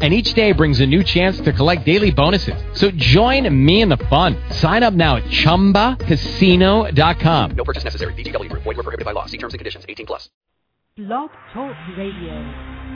and each day brings a new chance to collect daily bonuses. So join me in the fun. Sign up now at ChumbaCasino.com. No purchase necessary. VGW Group. Void were prohibited by law. See terms and conditions. 18 plus. Blog Talk Radio.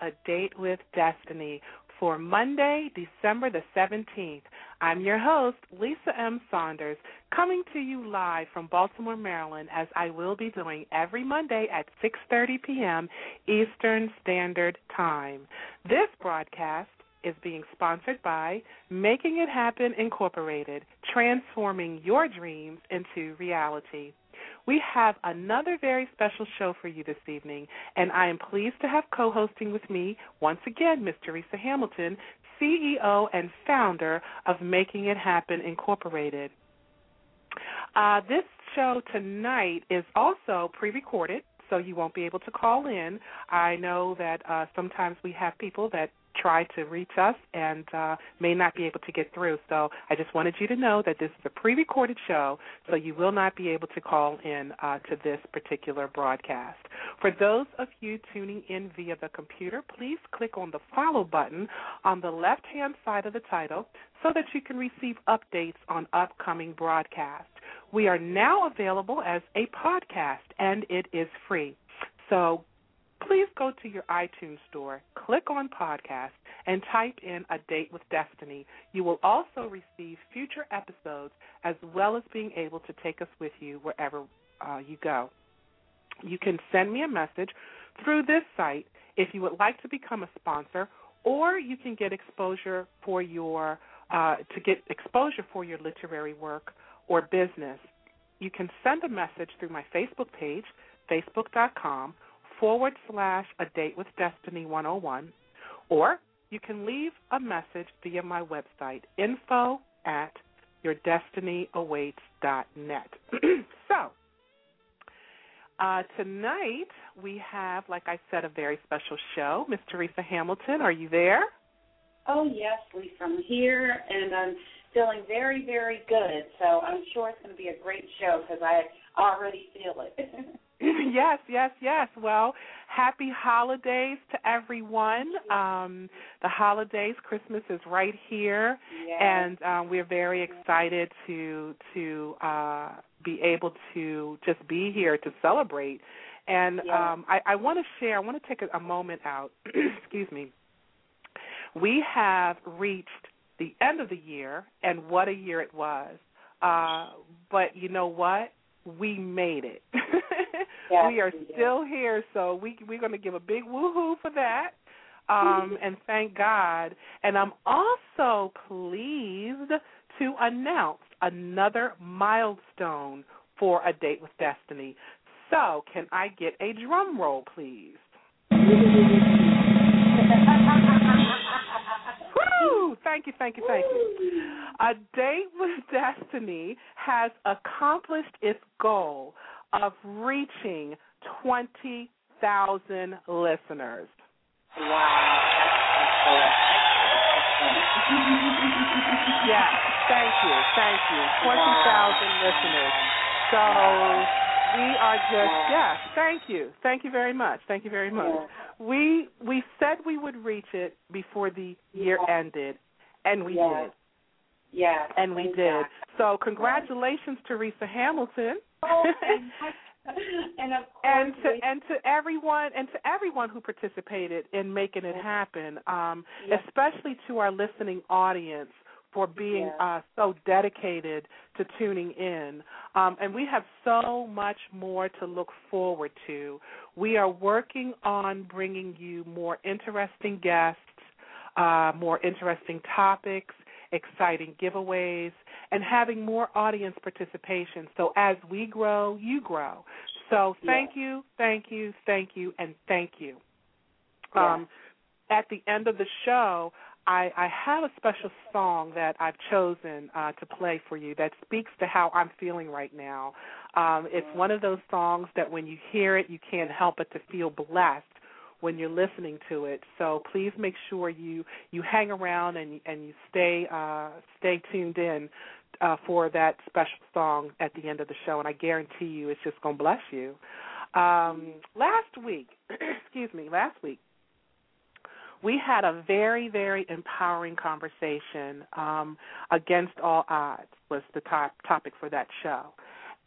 A Date with Destiny for Monday, December the 17th. I'm your host, Lisa M. Saunders, coming to you live from Baltimore, Maryland, as I will be doing every Monday at 6:30 p.m. Eastern Standard Time. This broadcast is being sponsored by Making It Happen Incorporated, transforming your dreams into reality. We have another very special show for you this evening, and I am pleased to have co hosting with me once again Ms. Teresa Hamilton, CEO and founder of Making It Happen Incorporated. Uh, this show tonight is also pre recorded, so you won't be able to call in. I know that uh, sometimes we have people that try to reach us and uh, may not be able to get through. So I just wanted you to know that this is a pre recorded show, so you will not be able to call in uh, to this particular broadcast. For those of you tuning in via the computer, please click on the follow button on the left hand side of the title so that you can receive updates on upcoming broadcasts. We are now available as a podcast and it is free. So please go to your iTunes store, click on podcast, and type in A Date with Destiny. You will also receive future episodes as well as being able to take us with you wherever uh, you go. You can send me a message through this site if you would like to become a sponsor, or you can get exposure for your uh, to get exposure for your literary work or business. You can send a message through my Facebook page, facebook.com forward slash a date with destiny 101 or you can leave a message via my website info at yourdestinyawaits.net so uh, tonight we have like i said a very special show. Miss teresa hamilton are you there? Oh yes lisa i'm here and i'm feeling very very good. So i'm sure it's going to be a great show because i already feel it yes, yes, yes. Well, happy holidays to everyone. Um, the holidays, Christmas is right here, yes. and um, we're very excited to to uh, be able to just be here to celebrate. And yes. um, I, I want to share. I want to take a, a moment out. excuse me. We have reached the end of the year, and what a year it was. Uh, but you know what? We made it. yes, we are we still here, so we we're going to give a big woohoo for that. Um, and thank God. And I'm also pleased to announce another milestone for a date with Destiny. So, can I get a drum roll, please? Thank you, thank you, thank you. A Date with Destiny has accomplished its goal of reaching 20,000 listeners. Wow. Yes. Thank you, thank you. Twenty thousand listeners. So we are just yes. Thank you, thank you very much. Thank you very much. We we said we would reach it before the year ended, and we Yes. did, Yeah. and we did. So congratulations, Teresa Hamilton. Oh, and, and of course, and to we- and to everyone and to everyone who participated in making it happen, um, Yes. especially to our listening audience for being Yes. uh, so dedicated to tuning in. Um, and we have so much more to look forward to. We are working on bringing you more interesting guests, uh, more interesting topics, exciting giveaways, and having more audience participation. So as we grow, you grow. So thank you, thank you, thank you, and thank you. Um, at the end of the show, I, I have a special song that I've chosen uh, to play for you that speaks to how I'm feeling right now. Um, it's one of those songs that when you hear it, you can't help but to feel blessed when you're listening to it. So please make sure you you hang around and and you stay uh, stay tuned in uh, for that special song at the end of the show. And I guarantee you, it's just gonna bless you. Um, last week, excuse me, last week we had a very, very empowering conversation. Um, Against All Odds was the top topic for that show.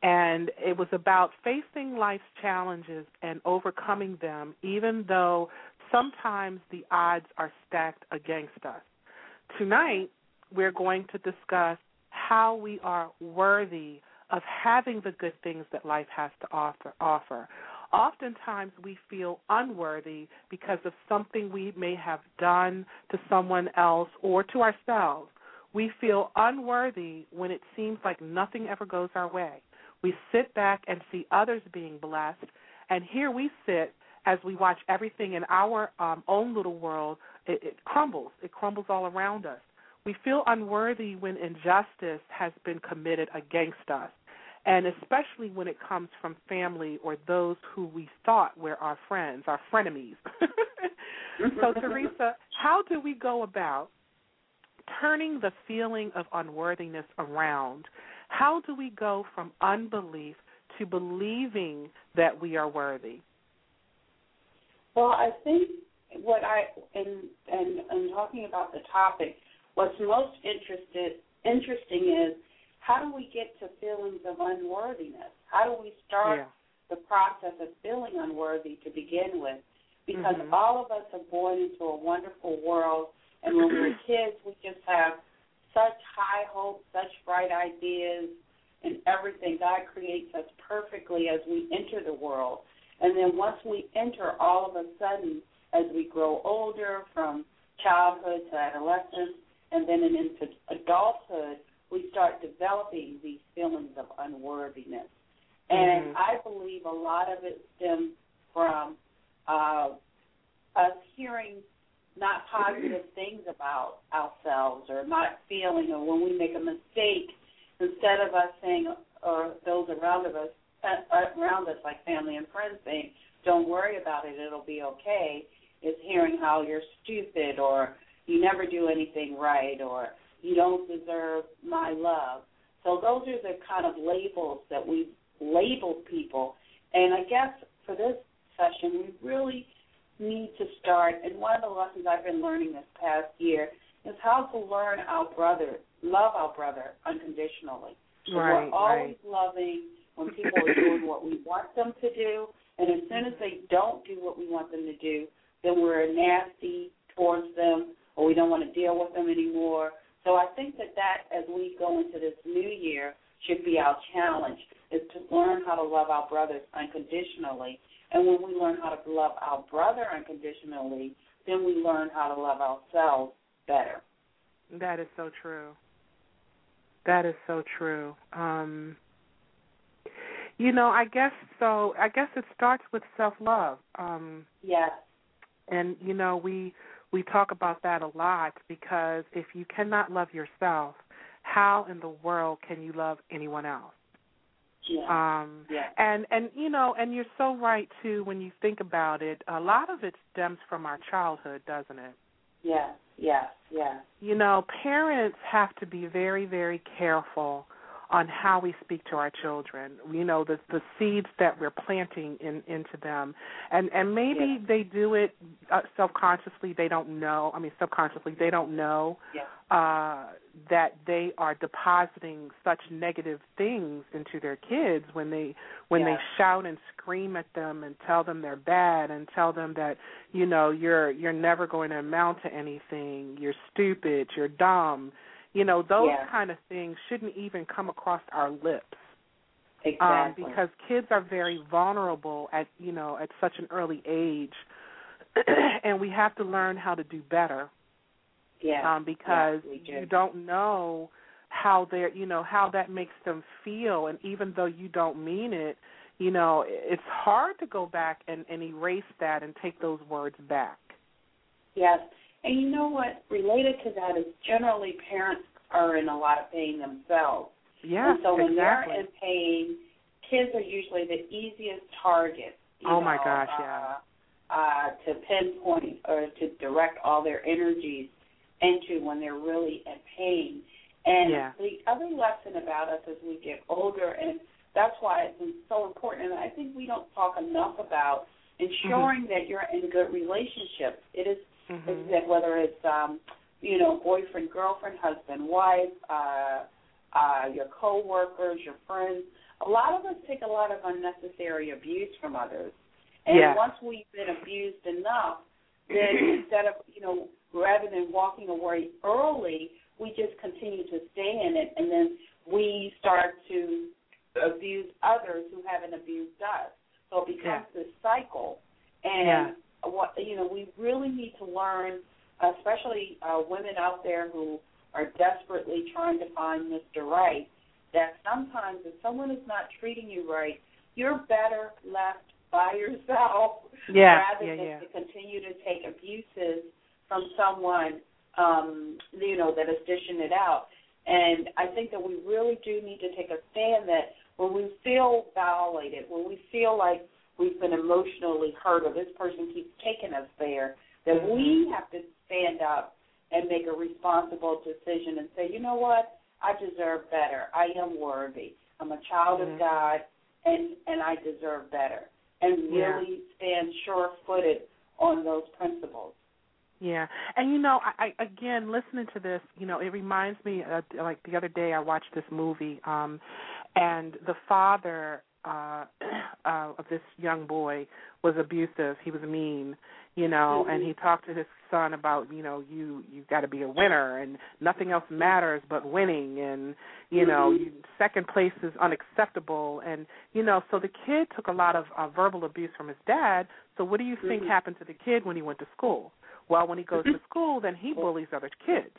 And it was about facing life's challenges and overcoming them, even though sometimes the odds are stacked against us. Tonight, we're going to discuss how we are worthy of having the good things that life has to offer. offer. Oftentimes, we feel unworthy because of something we may have done to someone else or to ourselves. We feel unworthy when it seems like nothing ever goes our way. We sit back and see others being blessed, and here we sit as we watch everything in our um, own little world. It, it crumbles. It crumbles all around us. We feel unworthy when injustice has been committed against us, and especially when it comes from family or those who we thought were our friends, our frenemies. so, Teresa, how do we go about turning the feeling of unworthiness around? How do we go from unbelief to believing that we are worthy? Well, I think what I and and and talking about the topic, what's most interested interesting is how do we get to feelings of unworthiness? How do we start Yeah. the process of feeling unworthy to begin with? Because Mhm. all of us are born into a wonderful world, and when we're kids, we just have such high hopes, such bright ideas, and everything. God creates us perfectly as we enter the world. And then once we enter, all of a sudden, as we grow older from childhood to adolescence and then into adulthood, we start developing these feelings of unworthiness. And Mhm. I believe a lot of it stems from uh, us hearing not positive things about ourselves or not feeling, or when we make a mistake, instead of us saying, or those around us, uh, around us, like family and friends, saying, "Don't worry about it; it'll be okay," is hearing how you're stupid or you never do anything right or you don't deserve my love. So those are the kind of labels that we label people. And I guess for this session, we really need to start. And one of the lessons I've been learning this past year is how to learn our brother, love our brother unconditionally. So Right, we're always right. loving when people are doing what we want them to do, and as soon as they don't do what we want them to do, then we're nasty towards them, or we don't want to deal with them anymore. So I think that that, as we go into this new year, should be our challenge: is to learn how to love our brothers unconditionally. And when we learn how to love our brother unconditionally, then we learn how to love ourselves better. That is so true. That is so true. Um you know, I guess so I guess it starts with self-love. Um Yes. and you know, we we talk about that a lot because if you cannot love yourself, how in the world can you love anyone else? Yes. Um yes. and and you know, and you're so right too when you think about it. A lot of it stems from our childhood, doesn't it? Yeah. Yeah. Yeah. You know, parents have to be very, very careful on how we speak to our children. You know, the the seeds that we're planting in into them, and and maybe Yeah. they do it uh, self-consciously. They don't know. I mean, subconsciously, they don't know Yeah. uh, that they are depositing such negative things into their kids when they when Yeah. they shout and scream at them and tell them they're bad and tell them that you know you're you're never going to amount to anything. You're stupid. You're dumb you know, those Yeah. kind of things shouldn't even come across our lips. Exactly. Um, because kids are very vulnerable at you know at such an early age, and we have to learn how to do better. Yeah. Um, because yeah, you don't know how they're you know how that makes them feel, and even though you don't mean it, you know it's hard to go back and, and erase that and take those words back. Yes. And you know what? Related to that is generally parents are in a lot of pain themselves. Yeah, and so when exactly. they're in pain, kids are usually the easiest target. Oh, my know, gosh, uh, yeah. Uh, to pinpoint or to direct all their energies into when they're really in pain. And Yeah. the other lesson about us as we get older, and that's why it's so important, and I think we don't talk enough about ensuring that you're in good relationships. It is Mhm. is that whether it's um, you know boyfriend, girlfriend, husband, wife, uh, uh, your coworkers, your friends. A lot of us take a lot of unnecessary abuse from others, and Yeah. once we've been abused enough, then instead of you know rather than walking away early, we just continue to stay in it, and then we start to abuse others who haven't abused us. So it becomes this cycle, and Yeah. what you know we really need to learn, especially uh, women out there who are desperately trying to find Mr. Right, that sometimes if someone is not treating you right, you're better left by yourself Yeah, rather yeah, than yeah. to continue to take abuses from someone um, you know that is dishing it out. And I think that we really do need to take a stand that when we feel violated, when we feel like we've been emotionally hurt or this person keeps taking us there, that we have to stand up and make a responsible decision and say, you know what, I deserve better. I am worthy. I'm a child Mhm. of God, and and I deserve better. And Yeah. really stand sure-footed on those principles. Yeah, and you know, I, I again listening to this, you know, it reminds me of, like the other day I watched this movie, um, and the father uh, uh, of this young boy was abusive. He was mean, you know, and he talked to his son about, you know, you you got to be a winner, and nothing else matters but winning, and you know, you, second place is unacceptable, and you know, so the kid took a lot of uh, verbal abuse from his dad. So what do you think Mhm. happened to the kid when he went to school? Well, when he goes to school, then he bullies other kids.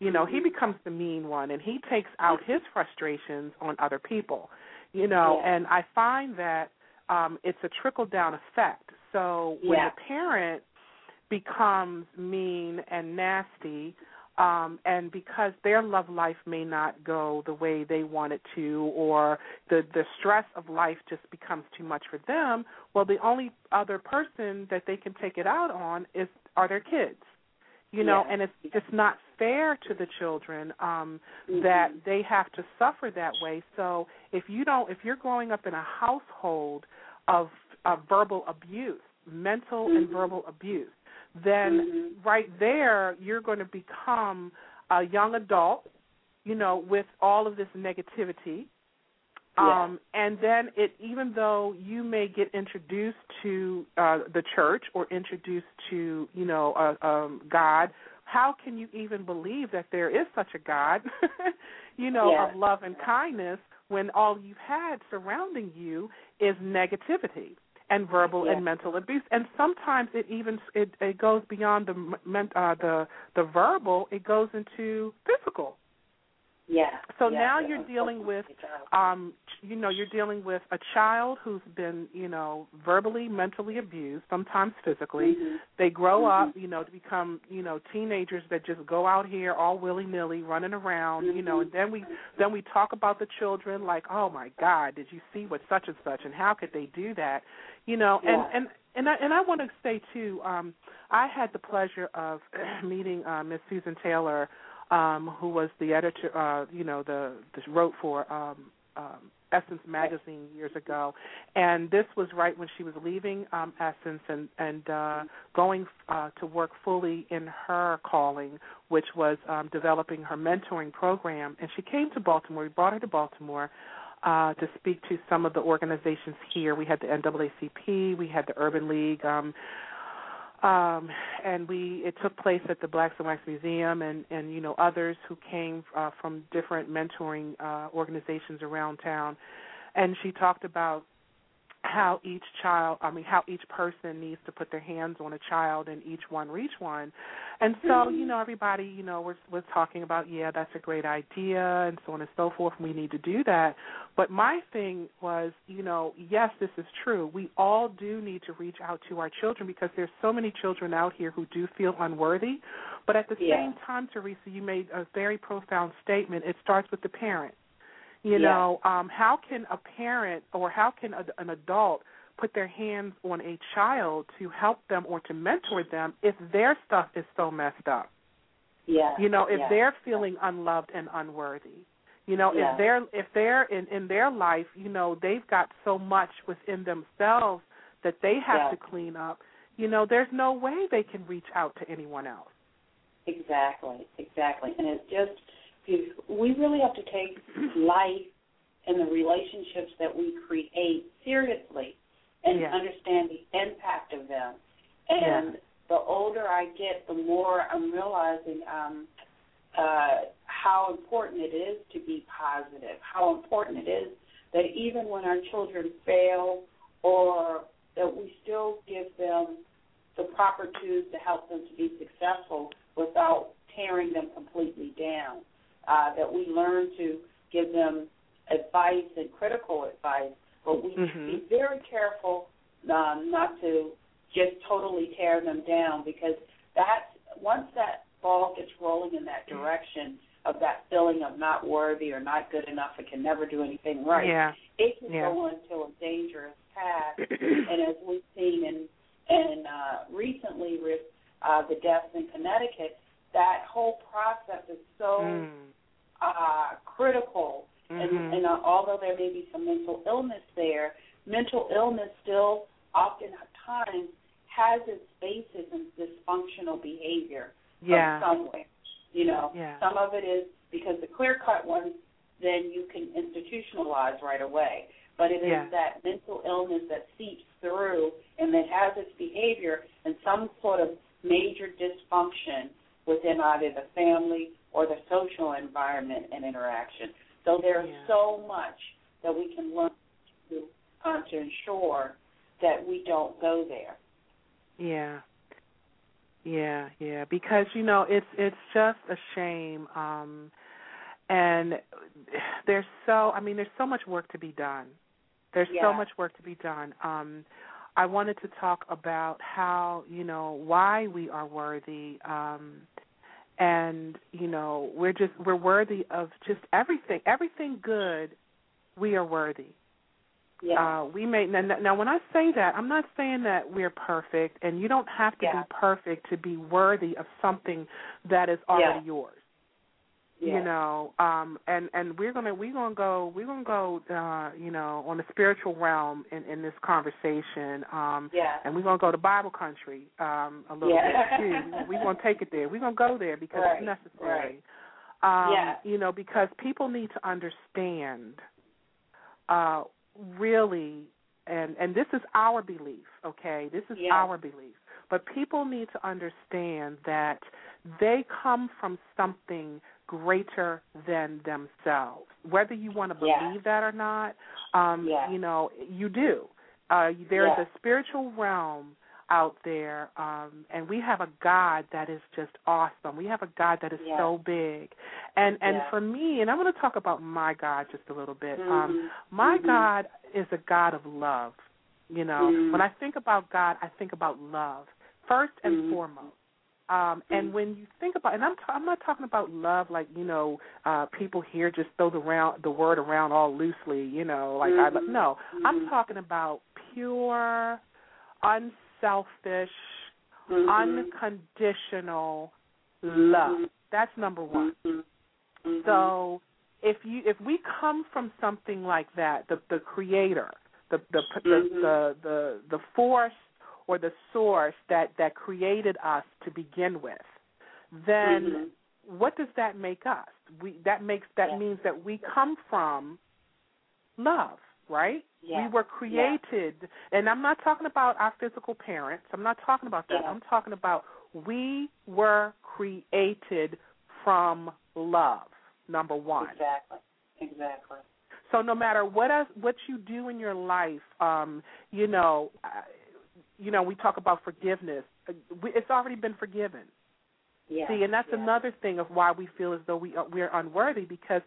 You know, he becomes the mean one and he takes out his frustrations on other people. You know, Yeah. and I find that um it's a trickle down effect. So when Yeah. the parent becomes mean and nasty, um, and because their love life may not go the way they want it to, or the the stress of life just becomes too much for them, well, the only other person that they can take it out on is are their kids, you know, Yeah. and it's just not fair to the children um, Mhm. that they have to suffer that way. So if you don't, if you're growing up in a household of, of verbal abuse, mental and Mhm. verbal abuse, then Mhm. right there you're going to become a young adult, you know, with all of this negativity. Yeah. Um, and then it, even though you may get introduced to uh, the church or introduced to, you know, uh, um, God, how can you even believe that there is such a God, you know, Yeah. of love and kindness when all you've had surrounding you is negativity? and verbal Yeah. and mental abuse and sometimes it even it, it goes beyond the uh, the the verbal it goes into physical Yeah. So yeah, now yeah, you're dealing with, um, you know, you're dealing with a child who's been, you know, verbally, mentally abused, sometimes physically. Mhm. They grow Mhm. up, you know, to become, you know, teenagers that just go out here all willy nilly, running around, you know. And then we then we talk about the children like, oh my God, did you see what such and such, and how could they do that, you know? And and and I and I want to say too, um, I had the pleasure of meeting uh, Miss Susan Taylor um, who was the editor, uh, you know, the, the wrote for um, um, Essence magazine years ago, and this was right when she was leaving um, Essence and and uh, going uh, to work fully in her calling, which was um, developing her mentoring program. And she came to Baltimore. We brought her to Baltimore. Uh, to speak to some of the organizations here, we had the NAACP, we had the Urban League, um, um, and we it took place at the Blacks in Wax Museum, and and you know others who came uh, from different mentoring uh, organizations around town, and she talked about how each child, I mean, how each person needs to put their hands on a child and each one reach one. And so, you mm-hmm. know, everybody, you know, was was talking about, yeah, that's a great idea and so on and so forth. And we need to do that. But my thing was, you know, yes, this is true. We all do need to reach out to our children because there's so many children out here who do feel unworthy. But at the Yeah. same time, Teresa, you made a very profound statement. It starts with the parent. You Yeah. know, um, how can a parent or how can a, an adult put their hands on a child to help them or to mentor them if their stuff is so messed up? Yeah. You know, if yeah. they're feeling unloved and unworthy. You know, Yeah. if they're if they're in in their life, you know, they've got so much within themselves that they have Yeah. to clean up. You know, there's no way they can reach out to anyone else. Exactly, exactly. And it's just you- we really have to take life and the relationships that we create seriously and Yeah. understand the impact of them. And the older I get, the more I'm realizing um, uh, how important it is to be positive, how important it is that even when our children fail or that we still give them the proper tools to help them to be successful without tearing them completely down. Uh, that we learn to give them advice and critical advice, but we Mhm. be very careful um, not to just totally tear them down because that's once that ball gets rolling in that direction of that feeling of not worthy or not good enough, it can never do anything right Yeah. it can Yeah. go into a dangerous path. and as we've seen in, in uh, recently with uh, the deaths in Connecticut, that whole process is so Mm. uh, critical. Mhm. And, and uh, although there may be some mental illness there, mental illness still oftentimes has its basis in dysfunctional behavior yeah. from somewhere. You know, Yeah. some of it is because the clear cut ones, then you can institutionalize right away. But it is Yeah. that mental illness that seeps through and that has its behavior and some sort of major dysfunction within either the family or the social environment and interaction. So there's Yeah. so much that we can learn to, uh, to ensure that we don't go there. Yeah. Yeah, yeah, because you know, it's it's just a shame um and there's so I mean there's so much work to be done. There's so much work to be done. Um I wanted to talk about how, you know, why we are worthy um and, you know, we're just we're worthy of just everything. Everything good, we are worthy. Yeah. Uh, we may now, now. When I say that, I'm not saying that we're perfect, and you don't have to Yeah. be perfect to be worthy of something that is already Yeah. yours. Yeah. You know, um, and and we're gonna we're gonna go we're gonna go uh, you know on the spiritual realm in in this conversation. Um, Yeah. and we're gonna go to Bible country um, a little Yeah. bit too. We're gonna take it there. We're gonna go there because Right, it's necessary. Um, Yeah. You know, because people need to understand uh, really, and and this is our belief. Okay, this is Yeah. our belief. But people need to understand that they come from something greater than themselves. Whether you want to Yeah. believe that or not, um, Yeah. you know, you do. Uh, there is Yeah. a spiritual realm out there, um, and we have a God that is just awesome. We have a God that is Yeah. so big, and and Yeah. for me, and I'm going to talk about my God just a little bit. Um, Mhm. my Mhm. God is a God of love. You know, Mhm. when I think about God, I think about love first and Mhm. foremost. Um, and Mhm. when you think about, and I'm t- I'm not talking about love like you know uh, people here just throw the round the word around all loosely. You know, like I Mhm. no, I'm Mhm. talking about pure, unselfish, Mhm. unconditional love. Mhm. That's number one. Mhm. Mhm. So if you if we come from something like that, the the creator, the the the the, the, the force or the source that that created us to begin with, then Mhm. what does that make us? We that makes that Yeah. means that we come from love, right? Yeah. We were created, and I'm not talking about our physical parents. I'm not talking about that. I'm talking about we were created from love. Number one. Exactly. Exactly. So no matter what else, what you do in your life, um, you know, you know, we talk about forgiveness. It's already been forgiven. Yeah. See, and that's yeah. another thing of why we feel as though we are, we're unworthy because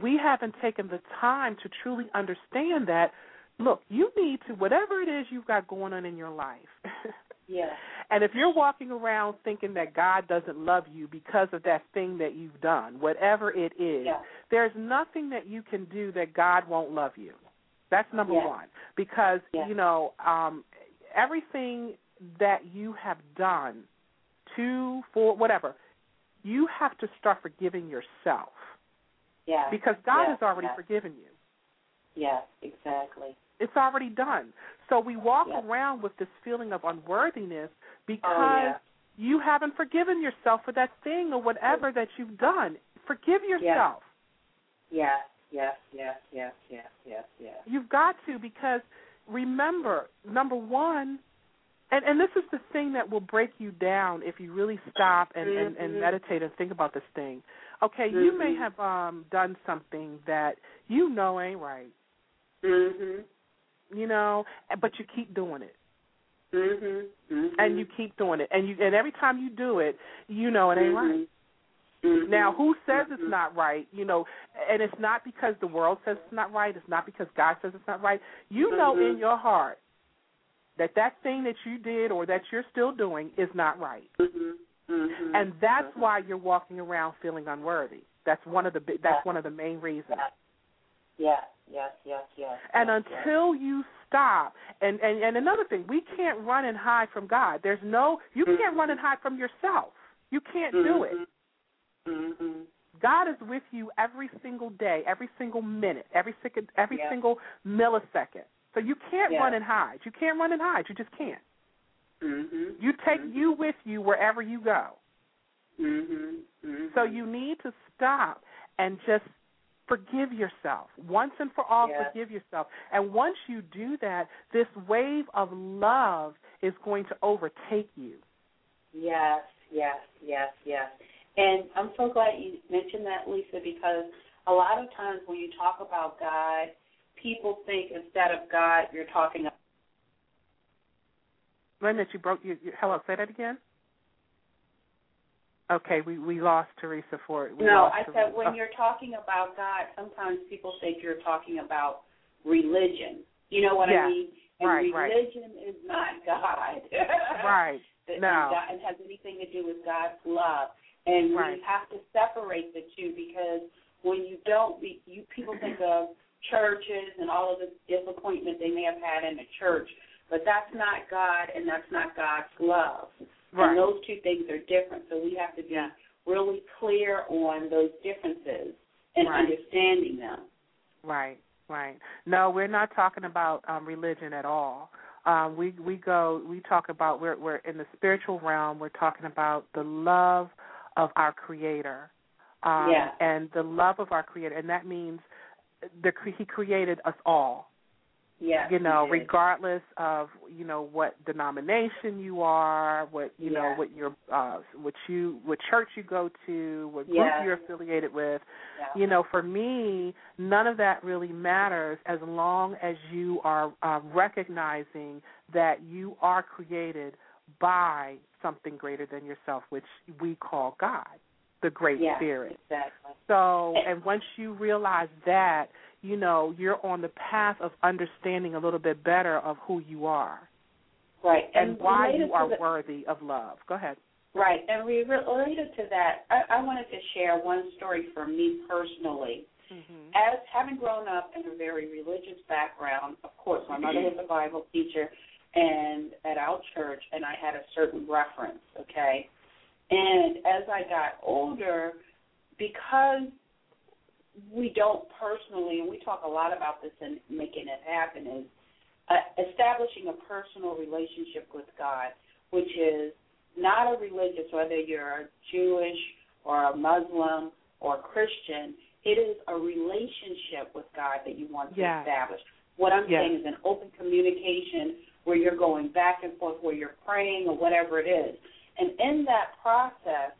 we haven't taken the time to truly understand that. Look, you need to whatever it is you've got going on in your life. Yeah. And if you're walking around thinking that God doesn't love you because of that thing that you've done, whatever it is, Yeah. there's nothing that you can do that God won't love you. That's number Yeah. one. Because, Yeah. you know, um everything that you have done to for whatever, you have to start forgiving yourself. Yeah. Because God yeah. has already yeah. forgiven you. Yeah, exactly. It's already done. So we walk around with this feeling of unworthiness oh, because Oh, yeah. you haven't forgiven yourself for that thing or whatever that you've done. Forgive yourself. Yes, yes, yes, yes, yes, yes, yes. You've got to because remember, number one, and and this is the thing that will break you down if you really stop and and, and Mhm. meditate and think about this thing. Okay, you may Mhm. have um done something that you know ain't right, Mhm. you know, but you keep doing it. Mhm. Mhm. and you keep doing it and you and every time you do it you know it ain't right Mhm. now who says it's Mhm. not right you know and it's not because the world says it's not right it's not because god says it's not right you know in your heart that that thing that you did or that you're still doing is not right Mhm. Mhm. and that's why you're walking around feeling unworthy that's one of the that's Yeah. one of the main reasons Yes, yes, yes, yes. And yes, yes. until you stop, and, and and another thing, we can't run and hide from God. There's no, you can't run and hide from yourself. You can't do it. Mhm. God is with you every single day, every single minute, every second, every Yeah. single millisecond. So you can't Yeah. run and hide. You can't run and hide. You just can't. Mhm. You take Mhm. you with you wherever you go. Mhm. Mhm. So you need to stop and just forgive yourself. Once and for all, forgive yourself. And once you do that, this wave of love is going to overtake you. Yes, yes, yes, yes. And I'm so glad you mentioned that, Lisa, because a lot of times when you talk about God, people think instead of God, you're talking about. Wait a minute, you broke. You, you, hello, say that again. Okay, we we lost Teresa for it. We No, I Teresa. said when Oh, you're talking about God, sometimes people think you're talking about religion. You know what Yeah, I mean? And right, right. religion is not God. right. and, No. God, and has anything to do with God's love. And Right. we have to separate the two because when you don't, you people think of churches and all of the disappointment they may have had in the church, but that's not God and that's not God's love. Right. And those two things are different. So we have to be really clear on those differences and Right. understanding them. Right, right. No, we're not talking about um, religion at all. Um, we we go we talk about we're we're in the spiritual realm. We're talking about the love of our Creator, um, Yeah. and the love of our Creator, and that means the He created us all. Yeah. you know, regardless of you know what denomination you are, what you know what your uh what you what church you go to, what group Yeah. you're affiliated with. Yeah. You know, for me, none of that really matters as long as you are uh, recognizing that you are created by something greater than yourself, which we call God, the Great yeah, Spirit. Exactly. So, and once you realize that, you know, you're on the path of understanding a little bit better of who you are Right. and, why you are the, worthy of love. Go ahead. Right. And we related to that, I, I wanted to share one story from me personally. Mm-hmm. As having grown up in a very religious background, of course, my mother was a Bible teacher and at our church and I had a certain reference, okay? And as I got older, because we don't personally, and we talk a lot about this in making it happen, is uh, establishing a personal relationship with God, which is not a religious, whether you're Jewish or a Muslim or Christian, it is a relationship with God that you want to Yes. establish. What I'm Yes. saying is an open communication where you're going back and forth, where you're praying or whatever it is. And in that process,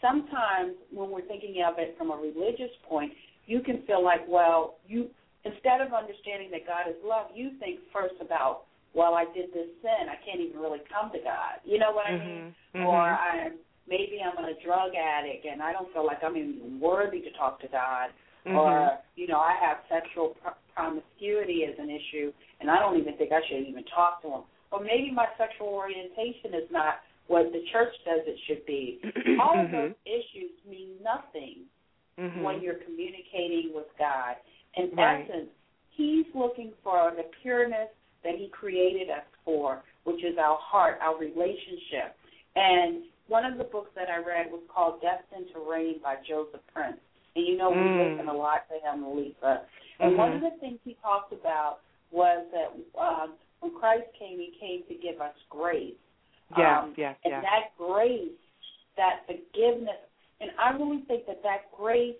sometimes when we're thinking of it from a religious point, you can feel like, well, you instead of understanding that God is love, you think first about, well, I did this sin, I can't even really come to God. You know what I mean? Mhm. Or. I'm maybe I'm a drug addict and I don't feel like I'm even worthy to talk to God. Mhm. Or you know, I have sexual pr- promiscuity as an issue, and I don't even think I should even talk to him. Or maybe my sexual orientation is not what the church says it should be. All of those issues mean nothing Mhm. when you're communicating with God. In Right. essence, He's looking for the pureness that He created us for, which is our heart, our relationship. And one of the books that I read was called Destined to Reign by Joseph Prince. And you know, we Mm. listen a lot to him, Lisa. And one of the things he talked about was that um, when Christ came, He came to give us grace. Yes, Um, yes, and yes. that grace, that forgiveness, and I really think that that grace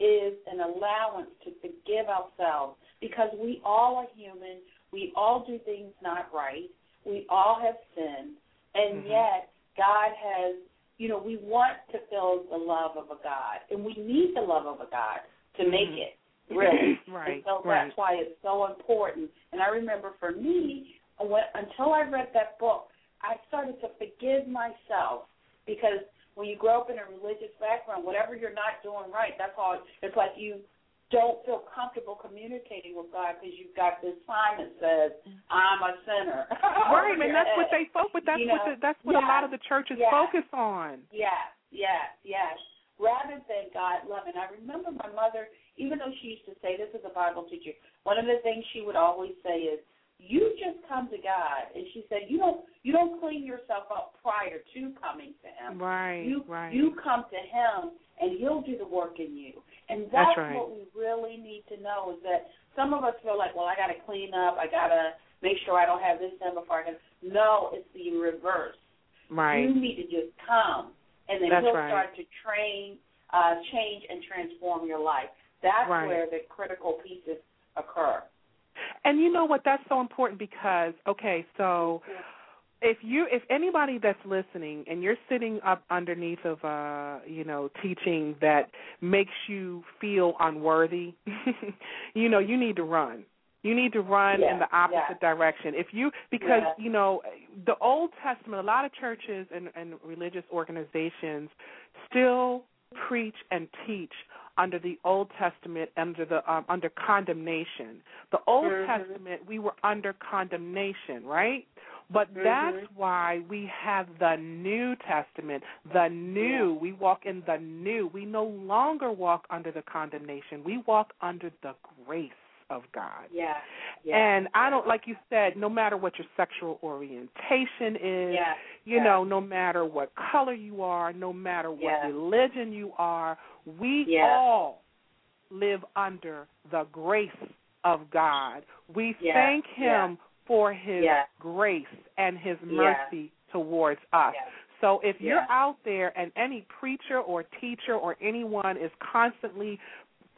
is an allowance to forgive ourselves because we all are human. We all do things not right. We all have sinned. And Mhm. yet, God has, you know, we want to feel the love of a God. And we need the love of a God to make Mhm. it, really. Right, And so right. that's why it's so important. And I remember for me, when, until I read that book, I started to forgive myself because when you grow up in a religious background, whatever you're not doing right, that's all. It's like you don't feel comfortable communicating with God because you've got this sign that says, "I'm a sinner." Right, and that's what they focus. That's You what the, that's what a lot of the churches yeah. focus on. Yes, yes, yes. Rather than God loving, I remember my mother, even though she used to say this is a Bible teacher, one of the things she would always say is, "You just come to God," and she said, "You don't you don't clean yourself up prior to coming to Him. Right, You right. you come to Him, and He'll do the work in you." And That's that's, right. what we really need to know is that some of us feel like, well, I got to clean up, I got to make sure I don't have this done before I can. No, it's the reverse. right. You need to just come, and then That's he'll right. start to train, uh, change, and transform your life. That's Right. where the critical pieces occur. And you know what? That's so important because okay, so if you if anybody that's listening and you're sitting up underneath of uh you know teaching that makes you feel unworthy, you know you need to run. You need to run Yeah, in the opposite direction. If you because Yeah. you know the Old Testament, a lot of churches and, and religious organizations still preach and teach under the Old Testament under the um, under condemnation. The Old Mhm. Testament we were under condemnation, right? But Mhm. that's why we have the New Testament. The new, we walk in the new. We no longer walk under the condemnation. We walk under the grace of God. Yeah. yeah. And I don't like you said, no matter what your sexual orientation is, yeah. You yeah. know, no matter what color you are, no matter what Yeah. religion you are, we Yeah. all live under the grace of God. We thank Him for His grace and His mercy towards us. So if you're out there and any preacher or teacher or anyone is constantly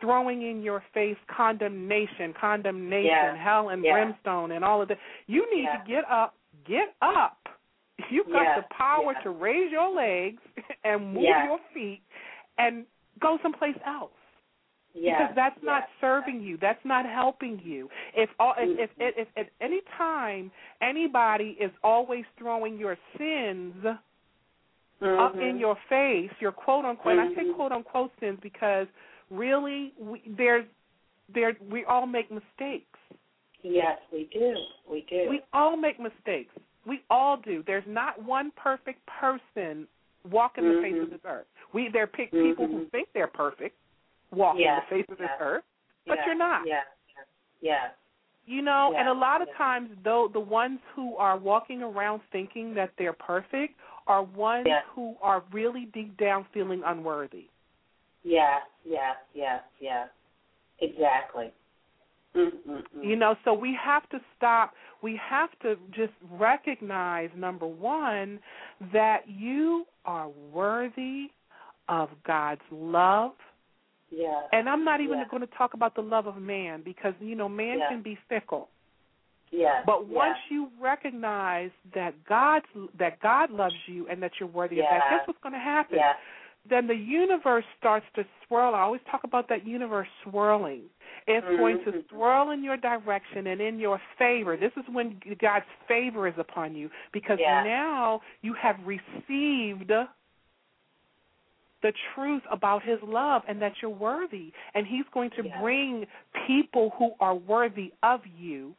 throwing in your face condemnation, condemnation, hell and brimstone and all of that. You need to get up, get up. You've got Yeah. the power Yeah. to raise your legs and move Yeah. your feet and go someplace else because that's not serving you. That's not helping you. If all, if, if, Mhm. if, if at any time anybody is always throwing your sins up Mhm. in your face, your quote unquote. And I say Mhm. quote unquote sins because really, we, there's there we all make mistakes. Yes, we do. We do. We all make mistakes. We all do. There's not one perfect person walking the face of Mhm. this earth. We there are pe- people who think they're perfect walking the face of this yes. earth, but you're not. Yes. Yes. You know, and a lot of yeah. times though the ones who are walking around thinking that they're perfect are ones Yeah. who are really deep down feeling unworthy. Yes. Yes. Yes. Yes. Exactly. Mm-mm-mm. You know, so we have to stop. We have to just recognize number 1 that you are worthy of God's love. Yes. And I'm not even Yeah. going to talk about the love of man because you know man Yeah. can be fickle. Yes. But once yes. you recognize that God that God loves you and that you're worthy of that, guess what's going to happen? Yes. Then the universe starts to swirl. I always talk about that universe swirling. It's going to Mhm. swirl in your direction and in your favor. This is when God's favor is upon you because Yeah. now you have received the truth about his love and that you're worthy and he's going to Yeah. bring people who are worthy of you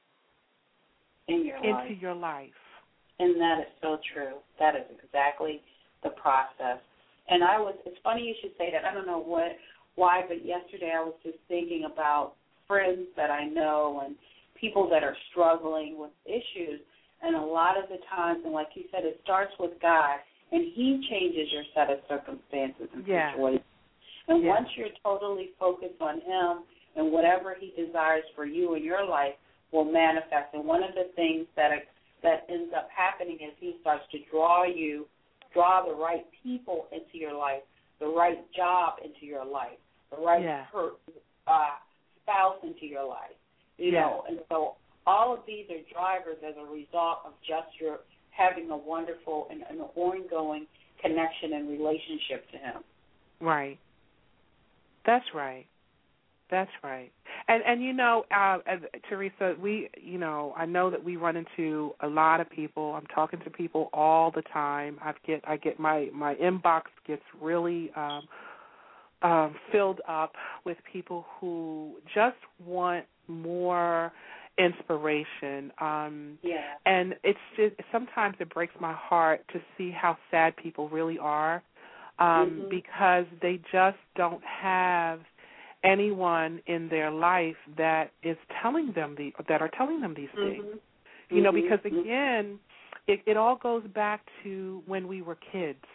In your into life. your life. And that is so true. That is exactly the process. And I was it's funny you should say that. I don't know what why, but yesterday I was just thinking about friends that I know and people that are struggling with issues and a lot of the times and like you said, it starts with God and he changes your set of circumstances and Yeah. situations. And Yeah. once you're totally focused on him and whatever he desires for you in your life will manifest. And one of the things that that ends up happening is he starts to draw you, draw the right people into your life, the right job into your life, the right Yeah. per, uh, spouse into your life. You Yeah. know, and so all of these are drivers as a result of just your having a wonderful and an ongoing connection and relationship to him. Right. That's right. That's right. And and you know, uh, as, Teresa, we you know, I know that we run into a lot of people. I'm talking to people all the time. I get I get my my inbox gets really um um filled up with people who just want more inspiration. Um Yeah. and it's just sometimes it breaks my heart to see how sad people really are um Mhm. because they just don't have anyone in their life that is telling them the that are telling them these things Mhm. you know Mhm. because Mhm. again it it all goes back to when we were kids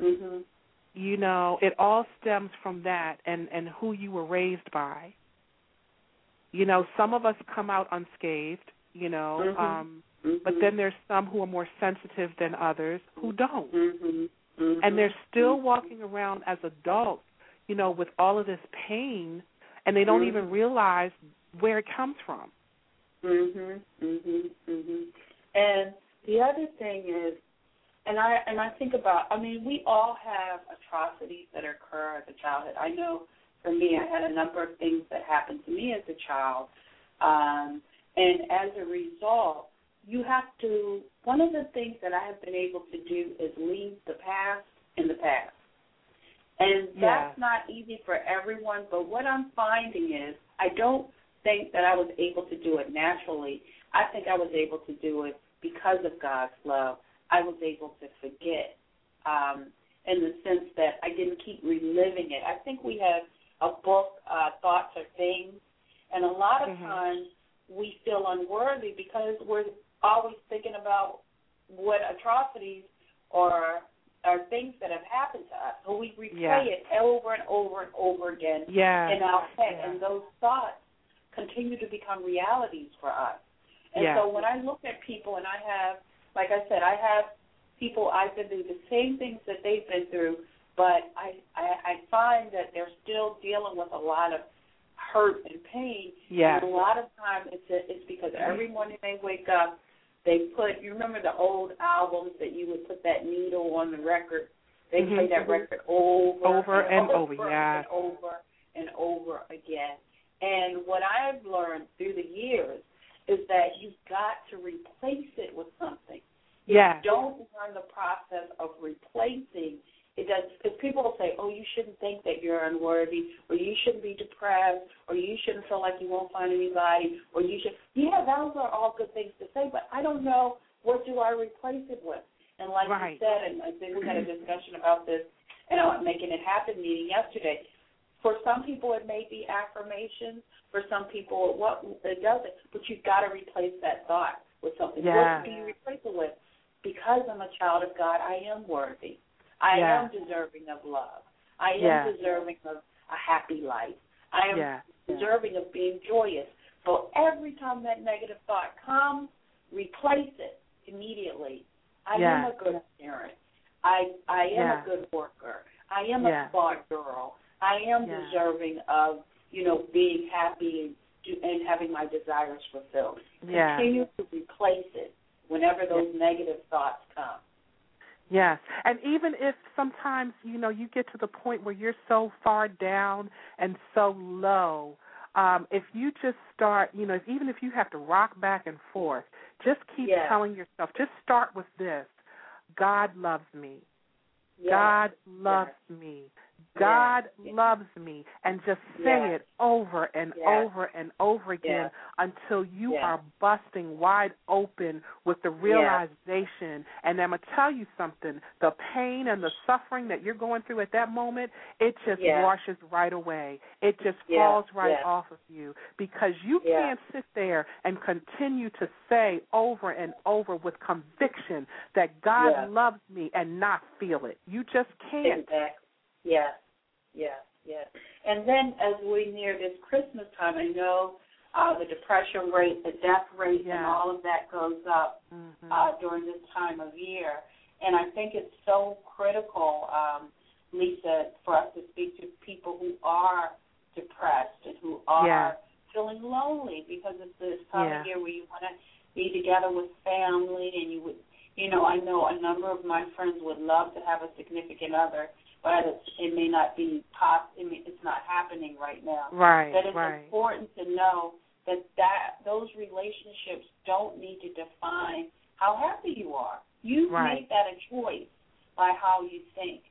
Mhm. You know it all stems from that and and who you were raised by you know some of us come out unscathed you know Mhm. um Mhm. but then there's some who are more sensitive than others who don't Mhm. Mhm. and they're still Mhm. walking around as adults you know with all of this pain and they don't even realize where it comes from Mhm. Mhm. Mhm. And the other thing is, and I and I think about. I mean, we all have atrocities that occur as a childhood. I know for me, I had a number of things that happened to me as a child, um, and as a result, you have to. One of the things that I have been able to do is leave the past in the past. And that's Yeah. not easy for everyone, but what I'm finding is I don't think that I was able to do it naturally. I think I was able to do it because of God's love. I was able to forget um, in the sense that I didn't keep reliving it. I think we have a book, uh, Thoughts Are Things, and a lot of Mhm. times we feel unworthy because we're always thinking about what atrocities or or things that have happened to us. So we replay Yeah. it over and over and over again yeah in our head, yeah. and those thoughts continue to become realities for us. And so when I look at people, and I have, like I said, I have people I've been through the same things that they've been through, but I, I I find that they're still dealing with a lot of hurt and pain. Yes. And a lot of time it's it's because every morning they wake up, they put. You remember the old albums that you would put that needle on the record. They Mhm. play that record over, Over and over, over yes. and over and over again. And what I've learned through the years is that you've got to replace it with something. Yes. you don't learn the process of replacing, it does because people will say, "Oh, you shouldn't think that you're unworthy, or you shouldn't be depressed, or you shouldn't feel like you won't find anybody, or you should." Yeah, those are all good things to say, but I don't know what do I replace it with. And like Right. you said, and I think we had a discussion about this, you know, making it happen meeting yesterday. For some people, it may be affirmations. For some people, it what it doesn't. But you've got to replace that thought with something. Yeah. What do you replace it with? Because I'm a child of God, I am worthy. I Yeah. am deserving of love. I am Yeah. deserving of a happy life. I am Yeah. deserving of being joyous. So every time that negative thought comes, replace it immediately. I Yeah. am a good parent. I I am Yeah. a good worker. I am Yeah. a smart girl. I am Yeah. deserving of you know being happy and, do- and having my desires fulfilled. Yeah. Continue to replace it whenever those negative thoughts come. Yes. And even if sometimes, you know, you get to the point where you're so far down and so low, um, if you just start, you know, if, even if you have to rock back and forth, just keep Yes. telling yourself, just start with this God loves me. Yes. God loves me. God Yes. loves me. And just say Yes. it over and Yes. over and over again until you are busting wide open with the realization. And I'm going to tell you something the pain and the suffering that you're going through at that moment, it just washes right away. It just falls right off of you because you can't sit there and continue to say over and over with conviction that God loves me and not feel it. You just can't. Exactly. Yes. Yes. Yes. And then as we near this Christmas time, I know uh, the depression rate, the death rate, and all of that goes up Mhm. uh, during this time of year. And I think it's so critical, um, Lisa, for us to speak to people who are depressed and who are Yeah. feeling lonely because it's this time Yeah. of year where you want to be together with family and you would, you know, I know a number of my friends would love to have a significant other, but it may not be pos- I mean, it's not happening right now Right, that it's right. important to know that that those relationships don't need to define how happy you are. You Right. make that a choice by how you think.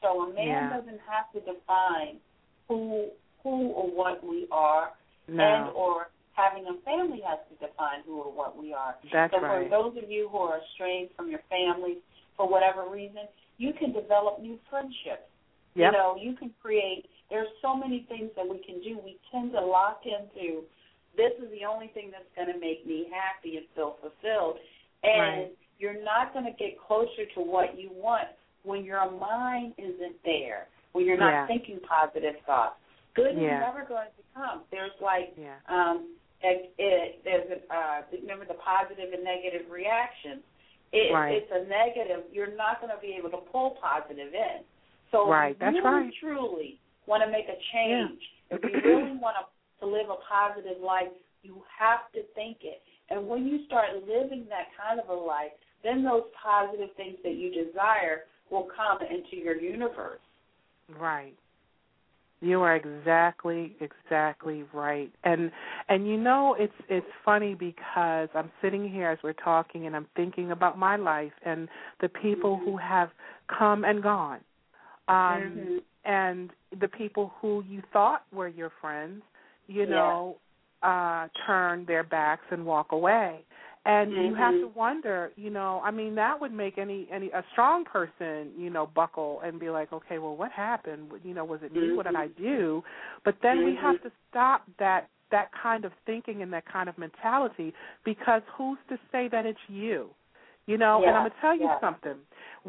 So a man Yeah. doesn't have to define who who or what we are, No. and or having a family has to define who or what we are. That's so right. for those of you who are estranged from your families for whatever reason, you can develop new friendships. Yep. You know, you can create. There's so many things that we can do. We tend to lock into this is the only thing that's going to make me happy and feel fulfilled, and Right. you're not going to get closer to what you want when your mind isn't there. When you're not Yeah. thinking positive thoughts. Good Yeah. is never going to come. There's like Yeah. um, it, it, there's a, uh, remember the positive and negative reactions. It, Right. It's a negative. You're not going to be able to pull positive in. So Right, if that's you really right. truly want to make a change, if you really want to, to live a positive life, you have to think it. And when you start living that kind of a life, then those positive things that you desire will come into your universe. Right. You are exactly exactly right. And and you know it's it's funny because I'm sitting here as we're talking and I'm thinking about my life and the people who have come and gone. Um Mhm. and the people who you thought were your friends, you Yeah. know, uh turn their backs and walk away. And you have Mhm. to wonder, you know, I mean that would make any any a strong person, you know, buckle and be like, okay, well what happened? You know, was it me? What did I do? But then we have to stop that that kind of thinking and that kind of mentality because who's to say that it's you? You know, and I'm going to tell you yeah. something.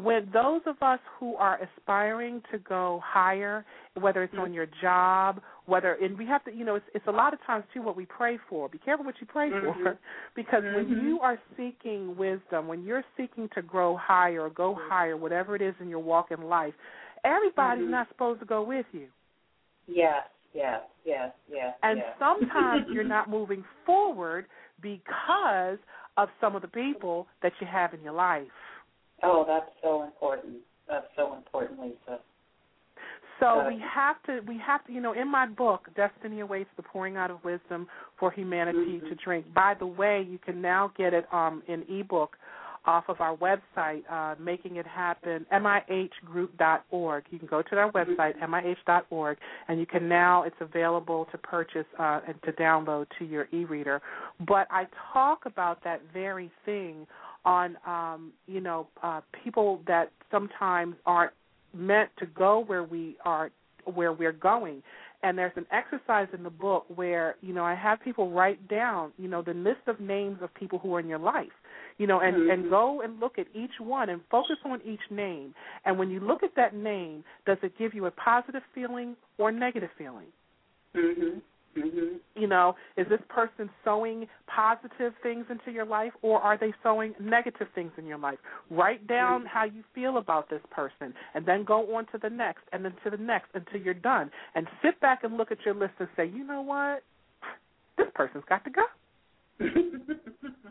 When those of us who are aspiring to go higher, whether it's Mm-hmm. on your job, whether and we have to, you know, it's, it's a lot of times too what we pray for. Be careful what you pray for, Mhm. because when Mhm. you are seeking wisdom, when you're seeking to grow higher or go higher, whatever it is in your walk in life, Everybody's Mhm. not supposed to go with you. Yes, yes, yes, yes. And yes. sometimes you're not moving forward because of some of the people that you have in your life. Oh, that's so important. That's so important, Lisa. So we have to we have to you know in my book Destiny Awaits the Pouring Out of Wisdom for Humanity Mhm. to Drink. By the way, you can now get it um in ebook off of our website, uh, Making It Happen, mihgroup.org. You can go to our website, mih.org, and you can now, it's available to purchase uh, and to download to your e-reader. But I talk about that very thing on, um, you know, uh, people that sometimes aren't meant to go where we are, where we're going and there's an exercise in the book where you know I have people write down you know the list of names of people who are in your life you know and Mhm. and go and look at each one and focus on each name and when you look at that name does it give you a positive feeling or negative feeling Mhm. Mhm. you know is this person sowing positive things into your life or are they sowing negative things in your life write down how you feel about this person and then go on to the next and then to the next until you're done and sit back and look at your list and say you know what this person's got to go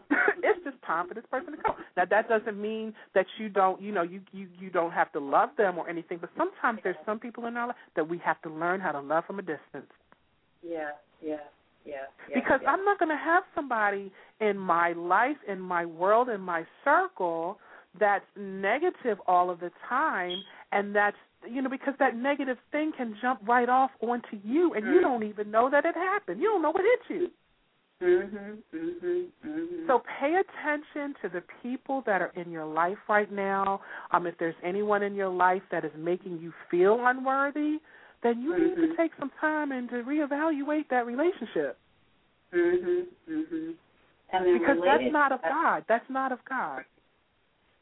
it's just time for this person to go. Now that doesn't mean that you don't, you know, you you you don't have to love them or anything, but sometimes there's some people in our life that we have to learn how to love from a distance. Yeah, yeah, yeah. yeah because yeah. I'm not going to have somebody in my life, in my world, in my circle that's negative all of the time, and that's you know because that negative thing can jump right off onto you, and you Mhm. don't even know that it happened. You don't know what hit you. Mhm. Mhm. Mhm. So pay attention to the people that are in your life right now. Um, if there's anyone in your life that is making you feel unworthy, then you need to Mhm. take some time and to reevaluate that relationship Mhm. Mhm. Because related that's not of God. That's not of God.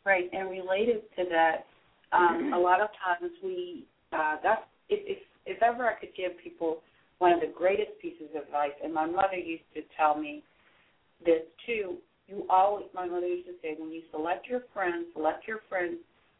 Right, and related to that, um, a lot of times we uh, that's if, if if ever I could give people one of the greatest pieces of advice, and my mother used to tell me this too. You always, my mother used to say, when you select your friends, select your friends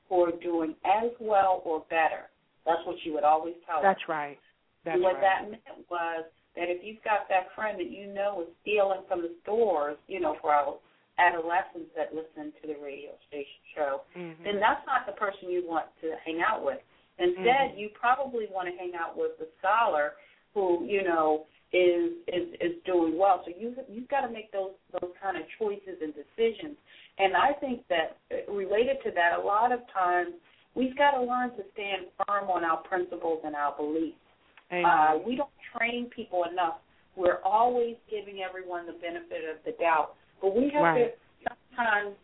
who are doing as well or better. That's what you would always tell. That's right. That's and what right. that meant was that if you've got that friend that you know is stealing from the stores, you know, for our adolescents that listen to the radio station show, Mhm. then that's not the person you want to hang out with. Instead, Mhm. you probably want to hang out with the scholar who, you know, is is is doing well. So you you've got to make those those kind of choices and decisions. And I think that uh, related to that, a lot of times we've got to learn to stand firm on our principles and our beliefs. Uh, we don't train people enough. We're always giving everyone the benefit of the doubt, but we have Right. to sometimes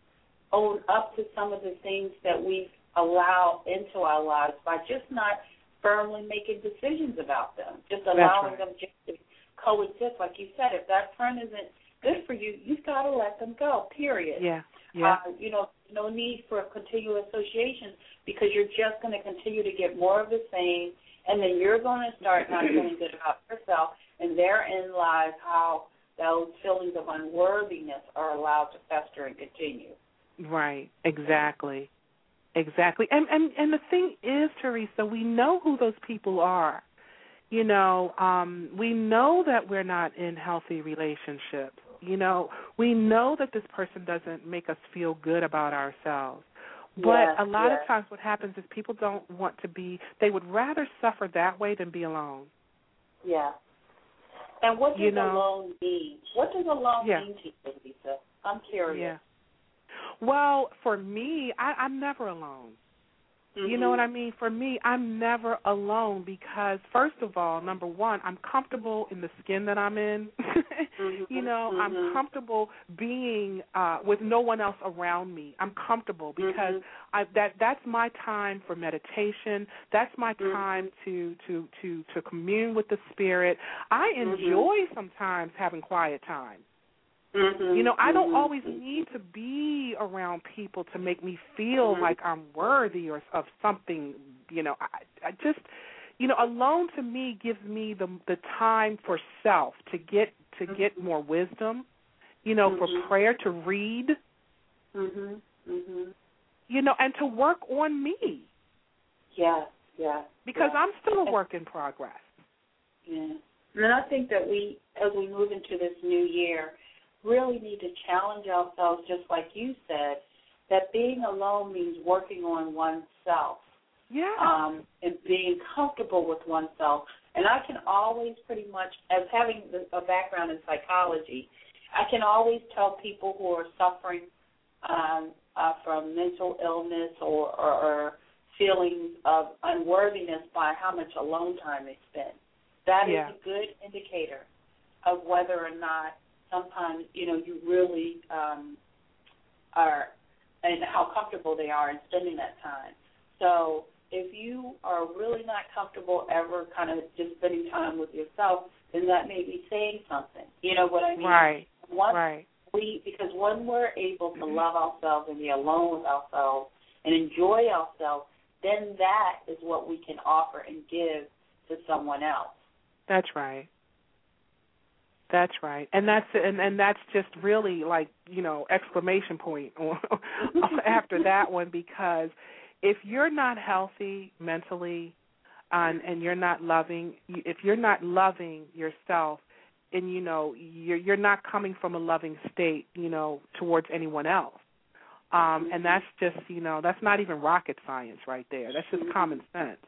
own up to some of the things that we've allowed into our lives by just not firmly making decisions about them, just allowing right. them just to coexist. Like you said, if that friend isn't good for you, you've got to let them go. Period. yeah. Yeah. Uh, you know, no need for a continual association because you're just going to continue to get more of the same, and then you're going to start not feeling good about yourself, and therein lies how those feelings of unworthiness are allowed to fester and continue. Right. Exactly. Exactly. And and and the thing is, Teresa, we know who those people are. You know, um, we know that we're not in healthy relationships. You know, we know that this person doesn't make us feel good about ourselves. But Yes, a lot yes. of times what happens is people don't want to be they would rather suffer that way than be alone. Yeah. And what does You know- alone mean? What does alone Yeah. mean to you, Lisa? I'm curious. Yeah. Well, for me, I, I'm never alone. You know what I mean? For me, I'm never alone because first of all, number one, I'm comfortable in the skin that I'm in. Mhm, you know, I'm mhm. comfortable being uh with no one else around me. I'm comfortable because Mhm. I that that's my time for meditation. That's my time to to to to commune with the spirit. I enjoy sometimes having quiet time. Mhm, You know, I don't mhm, always need to be around people to make me feel Mhm. like I'm worthy or of something. You know, I, I just, you know, alone to me gives me the the time for self to get to get more wisdom. You know, for Mhm. prayer to read. Mhm. Mhm. You know, and to work on me. Yeah. Yeah. because yeah. I'm still a work in progress. Yeah. And I think that we, as we move into this new year, really need to challenge ourselves, just like you said, that being alone means working on oneself Yeah. um, and being comfortable with oneself. And I can always pretty much, as having a background in psychology, I can always tell people who are suffering um, uh, from mental illness or, or, or feelings of unworthiness by how much alone time they spend. That is Yeah. a good indicator of whether or not sometimes you know you really um, are and how comfortable they are in spending that time. So if you are really not comfortable ever kind of just spending time with yourself, then that may be saying something. You know what I mean? Right. Once Right. we because when we're able to love ourselves and be alone with ourselves and enjoy ourselves, then that is what we can offer and give to someone else. That's right. That's right, and that's and and that's just really like you know exclamation point after that one because if you're not healthy mentally and and you're not loving if you're not loving yourself and you know you're you're not coming from a loving state you know towards anyone else. Um and that's just you know that's not even rocket science right there. That's just common sense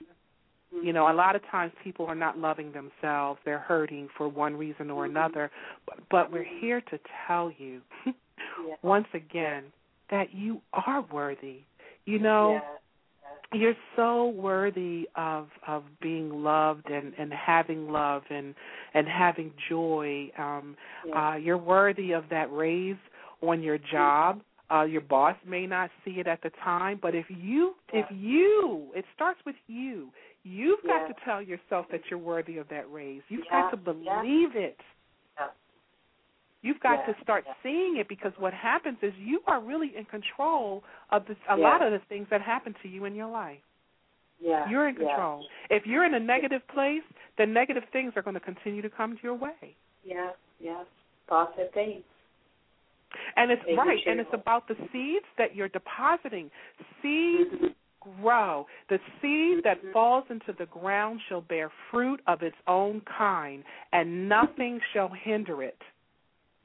you know, a lot of times people are not loving themselves. They're hurting for one reason or another. But, but we're here to tell you Yeah. once again that you are worthy. You know, Yeah. you're so worthy of of being loved and and having love and and having joy. Um Yeah. uh you're worthy of that raise on your job. Uh your boss may not see it at the time, but if you if you it starts with you. You've got Yeah. to tell yourself that you're worthy of that raise. You've Yeah, got to yeah. believe it. You've got Yeah, to start yeah. seeing it because what happens is you are really in control of this, a Yeah. lot of the things that happen to you in your life. Yeah. You're in yeah. control. If you're in a negative place, then negative things are going to continue to come your way. Yeah, yeah. Positive things. And it's Making right, and it's about the seeds that you're depositing. Seeds Mhm. Grow. The seed that falls into the ground shall bear fruit of its own kind, and nothing shall hinder it.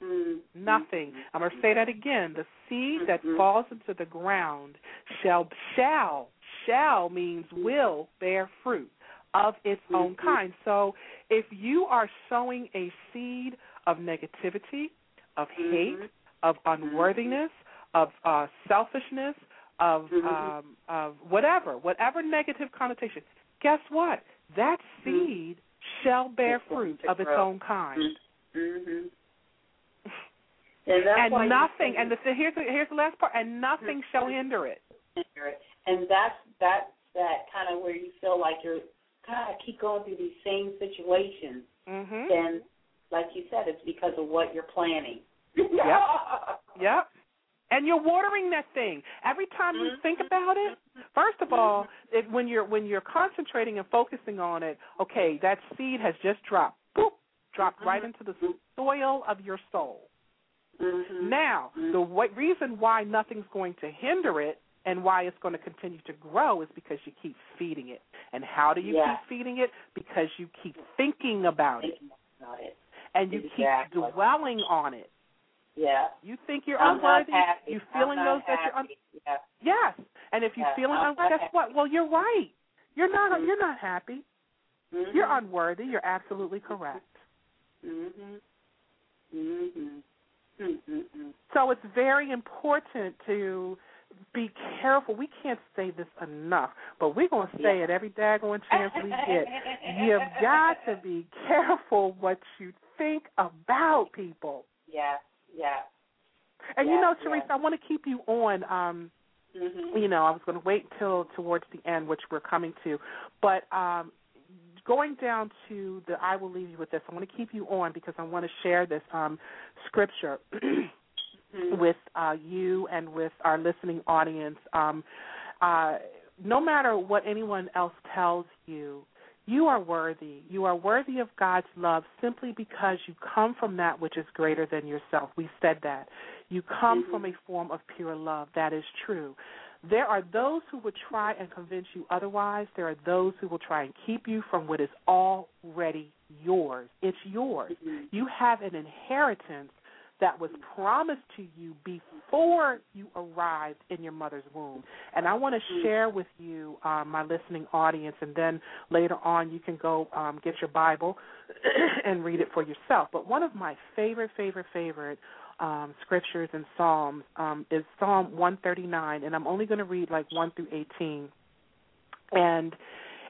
Mm. Nothing. I'm going to say that again. The seed that Mhm. falls into the ground shall shall shall means will bear fruit of its own Mhm. kind. So if you are sowing a seed of negativity, of hate, of unworthiness, of uh, selfishness, of Mhm. um, of whatever, whatever negative connotation. Guess what? That seed shall bear fruit of its own kind. Mm-hmm. And and nothing. And the, here's the, here's the last part. And nothing shall hinder it. and that's that's that kind of where you feel like you're God, I keep going through these same situations. Mhm. Then, like you said, it's because of what you're planning. Yep. Yep. And you're watering that thing every time you think mm-hmm. about it. First of all, mm-hmm. if, when you're when you're concentrating and focusing on it, okay, that seed has just dropped. Boop, dropped right Mhm. into the soil of your soul. Mm-hmm. Now, the w- reason why nothing's going to hinder it and why it's going to continue to grow is because you keep feeding it. And how do you Yeah. keep feeding it? Because you keep thinking about it Thinking about it. and you Exactly. keep dwelling on it. Yeah. You think you're I'm unworthy. happy. You feeling those that you're un- yeah. yes. And if you Yeah, feeling I'm un- guess happy. what? Well, you're right. You're not. Mhm. You're not happy. Mhm. You're unworthy. You're absolutely correct. Mhm. Mhm. Mm Mhm. So it's very important to be careful. We can't say this enough, but we're going to say Yeah. it every daggone chance we get. You've got to be careful what you think about people. Yeah. And you know, yeah. Teresa, I want to keep you on. Um, Mhm. you know, I was going to wait until towards the end, which we're coming to, but um, going down to the I will leave you with this. I want to keep you on because I want to share this um, scripture Mhm. with uh, you and with our listening audience. Um, uh, no matter what anyone else tells you, you are worthy. You are worthy of God's love simply because you come from that which is greater than yourself. We said that. You come Mhm. from a form of pure love. That is true. There are those who would try and convince you otherwise. There are those who will try and keep you from what is already yours. It's yours. Mhm. You have an inheritance that was promised to you before you arrived in your mother's womb. And I want to Mhm. share with you, um, my listening audience, and then later on you can go um, get your Bible and read it for yourself. But one of my favorite, favorite, favorite um, scriptures and Psalms um, is Psalm 139, and I'm only going to read like 1 through 18. And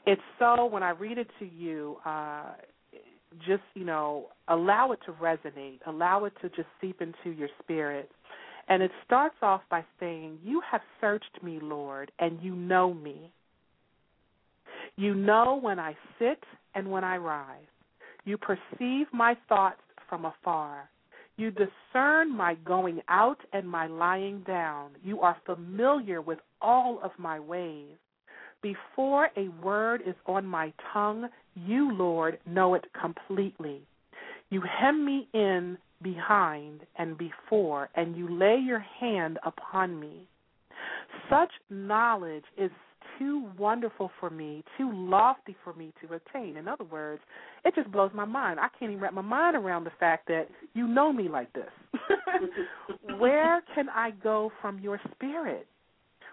it's so, when I read it to you, uh, just, you know, allow it to resonate, allow it to just seep into your spirit. And it starts off by saying, You have searched me, Lord, and you know me. You know when I sit and when I rise. You perceive my thoughts from afar. You discern my going out and my lying down. You are familiar with all of my ways. Before a word is on my tongue, you, Lord, know it completely. You hem me in behind and before, and you lay your hand upon me. Such knowledge is too wonderful for me, too lofty for me to attain. In other words, it just blows my mind. I can't even wrap my mind around the fact that you know me like this. Where can I go from your spirit?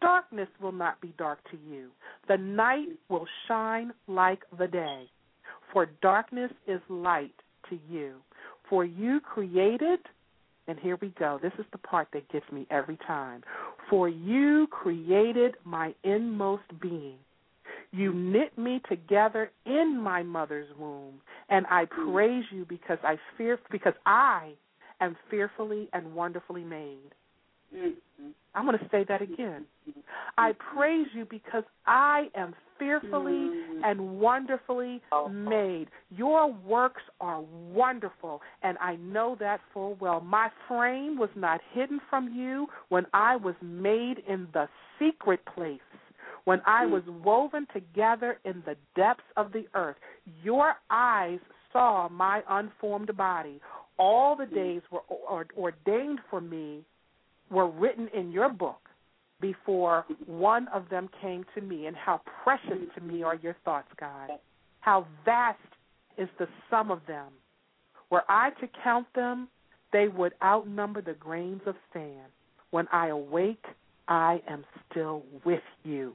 darkness will not be dark to you. The night will shine like the day, for darkness is light to you. For you created, and here we go, this is the part that gets me every time. For you created my inmost being. You knit me together in my mother's womb, and I praise you because I fear because I am fearfully and wonderfully made. Mhm. I'm going to say that again. I praise you because I am fearfully Mhm. and wonderfully Oh. made. Your works are wonderful, and I know that full well. My frame was not hidden from you when I was made in the secret place, when I was woven together in the depths of the earth. Your eyes saw my unformed body. All the days were ordained for me were written in your book before one of them came to me. And how precious to me are your thoughts, God. How vast is the sum of them. Were I to count them, they would outnumber the grains of sand. When I awake, I am still with you.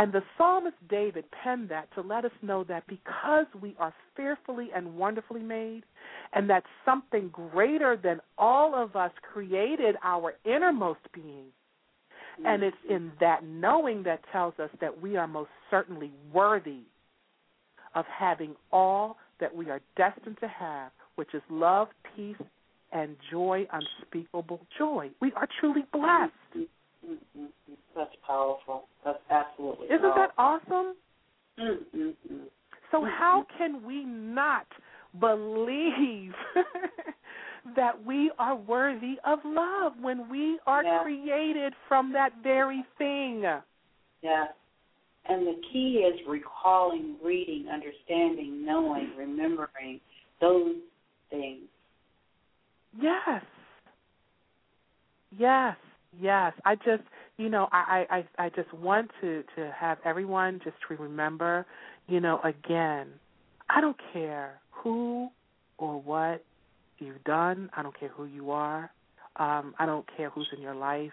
And the psalmist David penned that to let us know that because we are fearfully and wonderfully made, and that something greater than all of us created our innermost being. And it's in that knowing that tells us that we are most certainly worthy of having all that we are destined to have, which is love, peace, and joy, unspeakable joy. We are truly blessed. Mm-mm-mm. That's powerful. That's absolutely Isn't that awesome? Mm-mm-mm. So how can we not believe that we are worthy of love when we are Yeah. created from that very thing? Yes. And the key is recalling, reading, understanding, knowing, remembering those things. Yes. Yes. Yes. I just you know, I, I, I just want to, to have everyone just to remember, you know, again, I don't care who or what you've done. I don't care who you are. Um, I don't care who's in your life.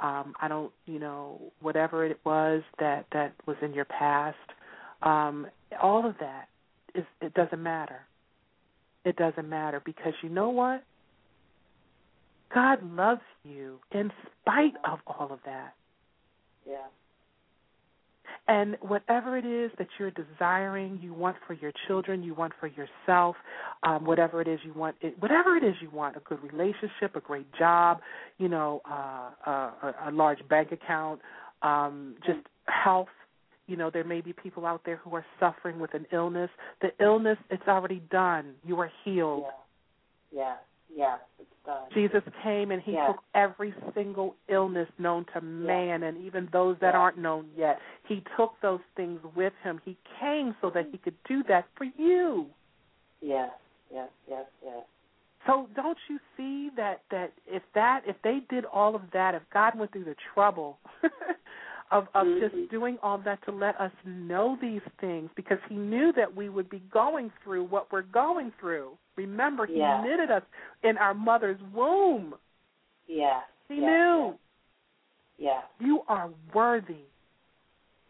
Um, I don't, you know, whatever it was that that was in your past. Um, all of that is it doesn't matter. It doesn't matter because you know what? God loves you in spite of all of that. Yeah. And whatever it is that you're desiring, you want for your children, you want for yourself, um, whatever it is you want, it, whatever it is you want, a good relationship, a great job, you know, uh, a, a large bank account, um, just health. You know, there may be people out there who are suffering with an illness. The illness, it's already done. You are healed. Yeah. Yeah. It's done. Jesus came and he Yeah. took every single illness known to man and even those that Yeah. aren't known yet. He took those things with him. He came so that he mm. could do that for you. Yes. Yes. Yes. Yes. So don't you see that that if that if they did all of that, if God went through the trouble of of Mhm. just doing all that to let us know these things because he knew that we would be going through what we're going through. Remember, he Yeah. knitted us in our mother's womb. Yes. He yes, knew. Yes. You are worthy.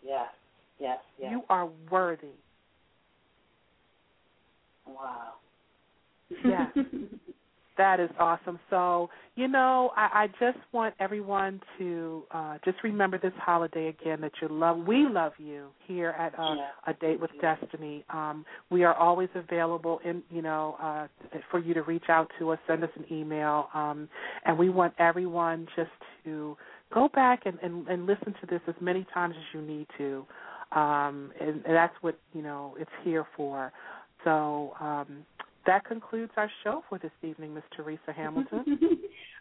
Yes. Yes. Yes. You are worthy. Wow. Yes. That is awesome. So, you know, I, I just want everyone to uh, just remember this holiday again that you love. We love you here at uh, Yeah. A Date with Destiny. Um, we are always available, in you know, uh, for you to reach out to us, send us an email, um, and we want everyone just to go back and, and, and listen to this as many times as you need to. Um, and, and that's what you know it's here for. So um, that concludes our show for this evening, Miss Teresa Hamilton.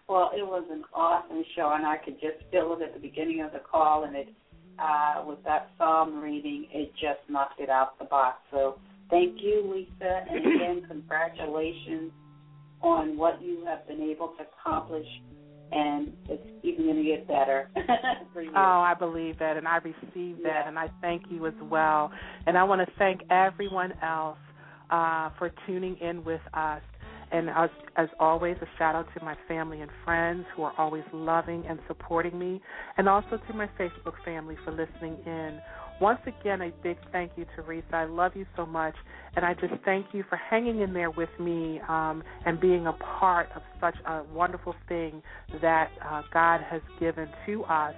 well, it was an awesome show, and I could just feel it at the beginning of the call, and it uh, with that psalm reading, it just knocked it out the box. So thank you, Lisa, and again, congratulations on what you have been able to accomplish, and it's even going to get better for you. Oh, I believe that, and I receive that, Yeah. and I thank you as well. And I want to thank everyone else uh, for tuning in with us. And as, as always, a shout out to my family and friends who are always loving and supporting me, and also to my Facebook family for listening in. Once again, a big thank you, Teresa. I love you so much, and I just thank you for hanging in there with me um, and being a part of such a wonderful thing that uh, God has given to us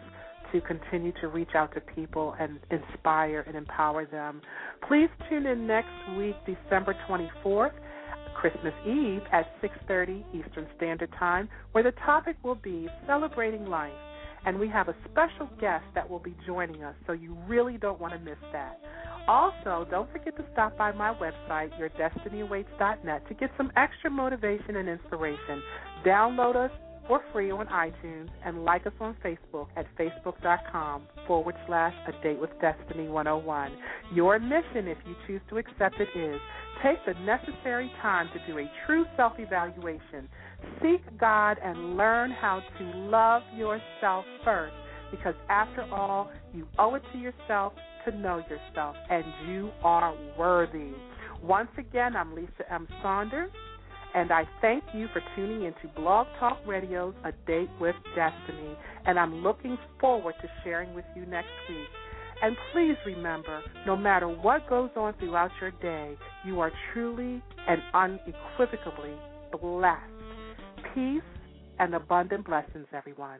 to continue to reach out to people and inspire and empower them. Please tune in next week, December 24th, Christmas Eve at 6:30 Eastern Standard Time, where the topic will be celebrating life. And we have a special guest that will be joining us, so you really don't want to miss that. Also, don't forget to stop by my website, yourdestinyawaits.net, to get some extra motivation and inspiration. Download us for free on iTunes and like us on Facebook at facebook.com forward slash a date with destiny 101. Your mission, if you choose to accept it, is take the necessary time to do a true self evaluation. Seek God and learn how to love yourself first because after all, you owe it to yourself to know yourself and you are worthy. Once again, I'm Lisa M. Saunders. And I thank you for tuning into Blog Talk Radio's A Date with Destiny. And I'm looking forward to sharing with you next week. And please remember, no matter what goes on throughout your day, you are truly and unequivocally blessed. Peace and abundant blessings, everyone.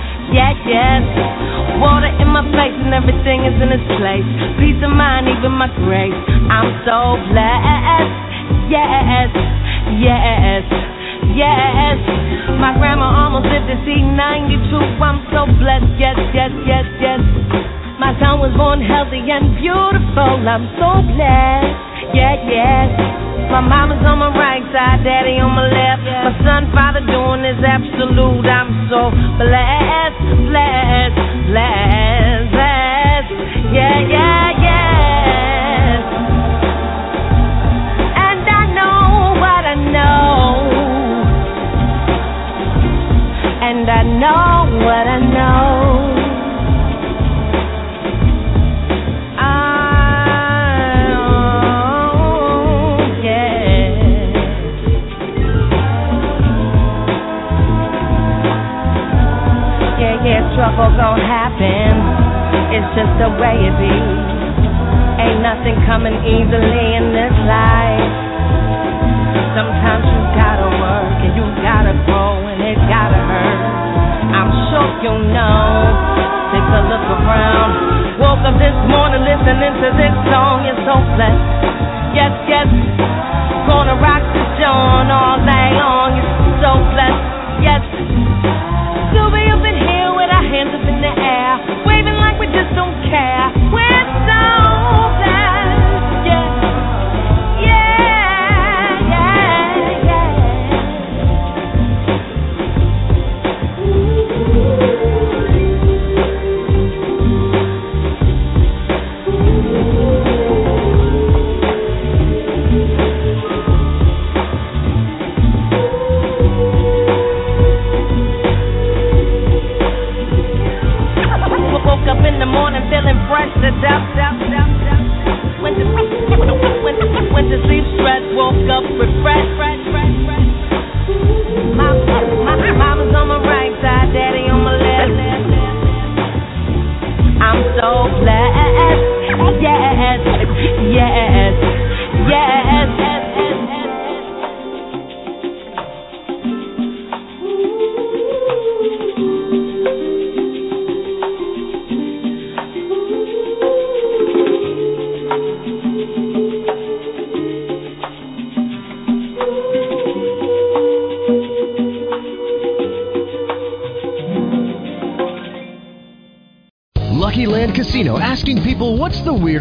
Yeah, yes. Water in my face and everything is in its place. Peace of mind, even my grace. I'm so blessed. Yes, yes, yes. My grandma almost lived to see 92. I'm so blessed. Yes, yes, yes, yes. My son was born healthy and beautiful. I'm so blessed. Yeah, yes. My mama's on my right side, daddy on my left. My son, father doing is absolute. I'm so blessed, blessed, blessed, blessed. Yeah, yeah, yes. And I know what I know. And I know what I know. Just the way it be. Ain't nothing coming easily in this life. Sometimes you gotta work and you gotta grow and it gotta hurt. I'm sure you know. Take a look around. Woke up this morning listening to this song. You're so blessed. Yes, yes. Gonna rock the joint all day long. You're so blessed. Yes. Hands up in the